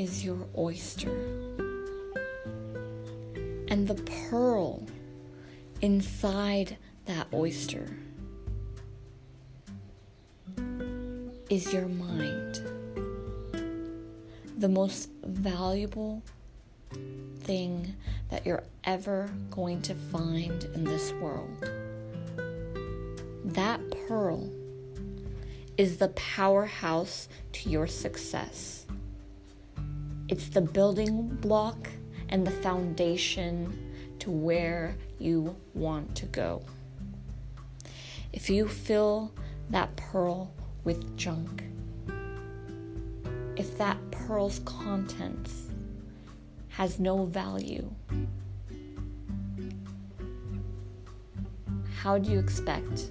is your oyster. And the pearl inside that oyster is your mind. The most valuable thing that you're ever going to find in this world. That pearl is the powerhouse to your success. It's the building block and the foundation to where you want to go. If you fill that pearl with junk, if that pearl's contents has no value, how do you expect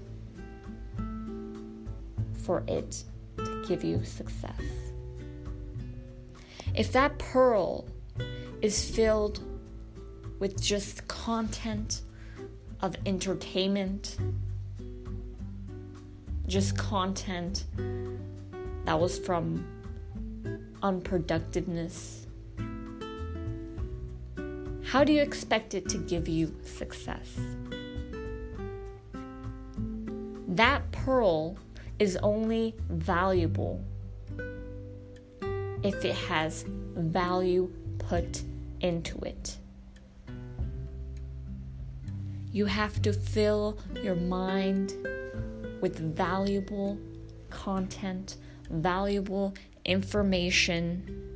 for it to give you success? If that pearl is filled with just content of entertainment, just content that was from unproductiveness, how do you expect it to give you success? That pearl is only valuable if it has value put into it. You have to fill your mind with valuable content, valuable information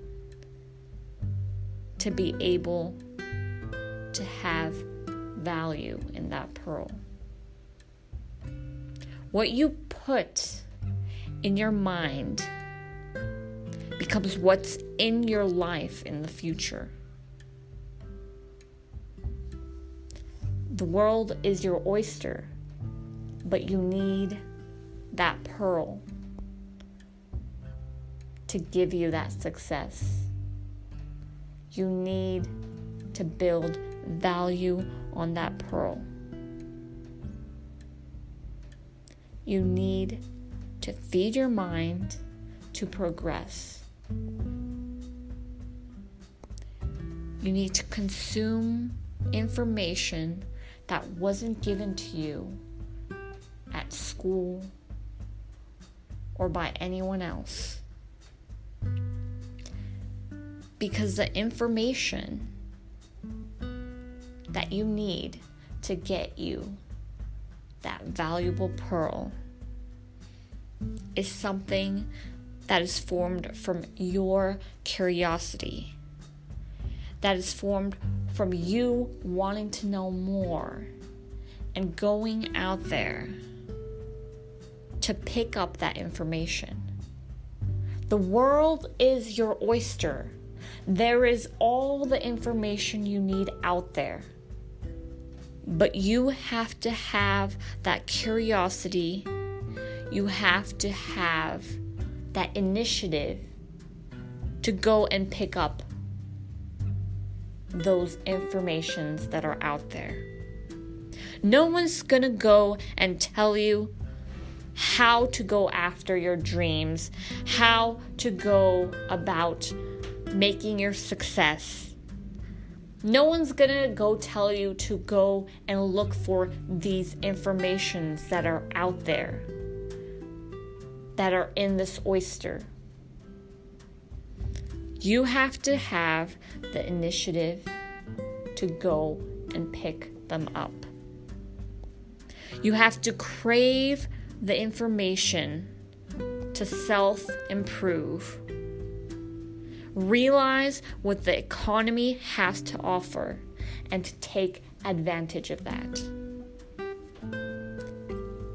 to be able to have value in that pearl. What you put in your mind becomes what's in your life in the future. The world is your oyster, but you need that pearl to give you that success. You need to build value on that pearl. You need to feed your mind to progress. You need to consume information that wasn't given to you at school or by anyone else. Because the information that you need to get you that valuable pearl is something that is formed from your curiosity, that is formed from you wanting to know more and going out there to pick up that information. The world is your oyster. There is all the information you need out there. But you have to have that curiosity. You have to have that initiative to go and pick up those informations that are out there. No one's going to go and tell you how to go after your dreams, how to go about making your success. No one's gonna go tell you to go and look for these informations that are out there, that are in this oyster. You have to have the initiative to go and pick them up. You have to crave the information to self improve. Realize what the economy has to offer and to take advantage of that.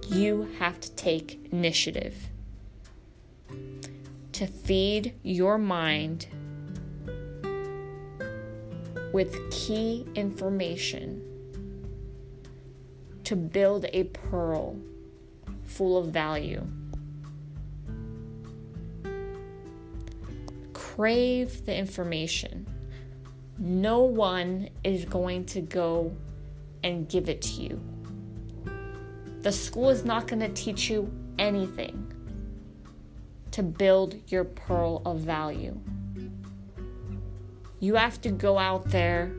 You have to take initiative to feed your mind with key information to build a pearl full of value. Crave the information. No one is going to go and give it to you. The school is not going to teach you anything to build your pearl of value. You have to go out there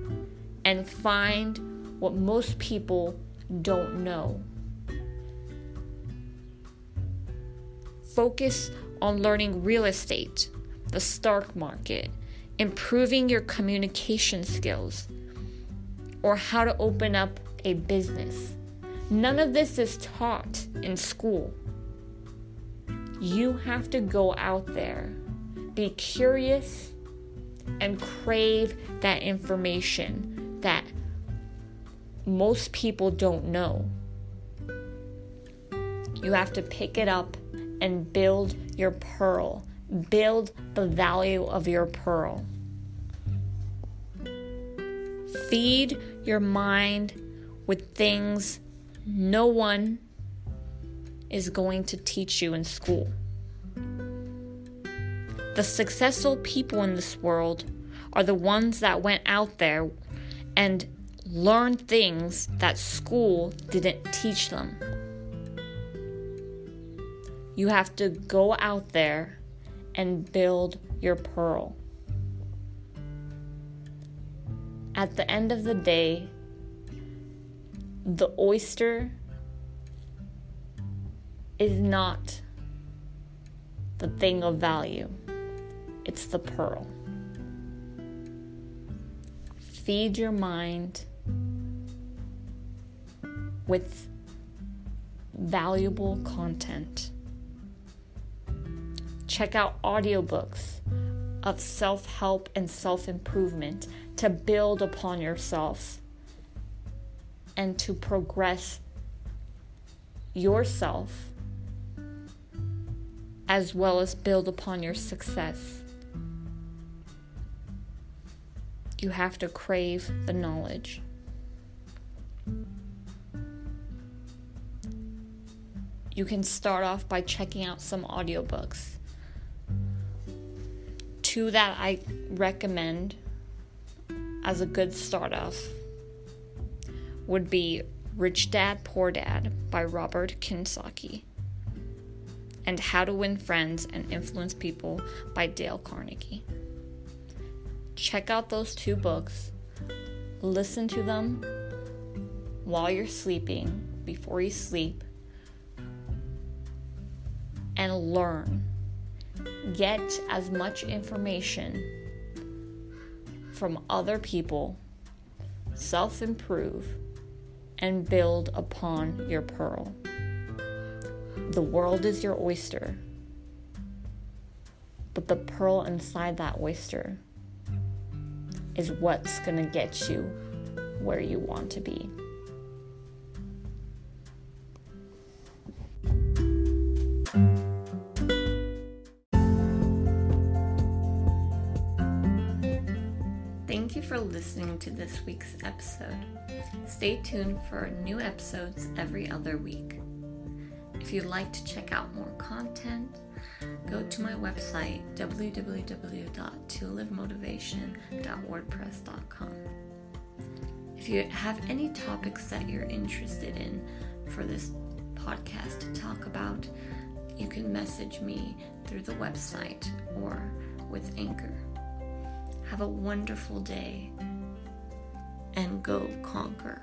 and find what most people don't know. Focus on learning real estate, the stock market, improving your communication skills, or how to open up a business. None of this is taught in school. You have to go out there, be curious, and crave that information that most people don't know. You have to pick it up and build your pearl. Build the value of your pearl. Feed your mind with things no one is going to teach you in school. The successful people in this world are the ones that went out there and learned things that school didn't teach them. You have to go out there and build your pearl. At the end of the day, the oyster is not the thing of value, it's the pearl. Feed your mind with valuable content. Check out audiobooks of self help and self improvement to build upon yourself and to progress yourself as well as build upon your success. You have to crave the knowledge. You can start off by checking out some audiobooks two that I recommend as a good start off would be Rich Dad Poor Dad by Robert Kiyosaki and How to Win Friends and Influence People by Dale Carnegie. Check out those two books, listen to them while you're sleeping, before you sleep, and learn get as much information from other people, self improve, and build upon your pearl. The world is your oyster, but the pearl inside that oyster is what's going to get you where you want to be. Thank you for listening to this week's episode. Stay tuned for new episodes every other week. If you'd like to check out more content, go to my website www.tolivemotivation.wordpress.com. If you have any topics that you're interested in for this podcast to talk about, you can message me through the website or with Anchor. Have a wonderful day and go conquer.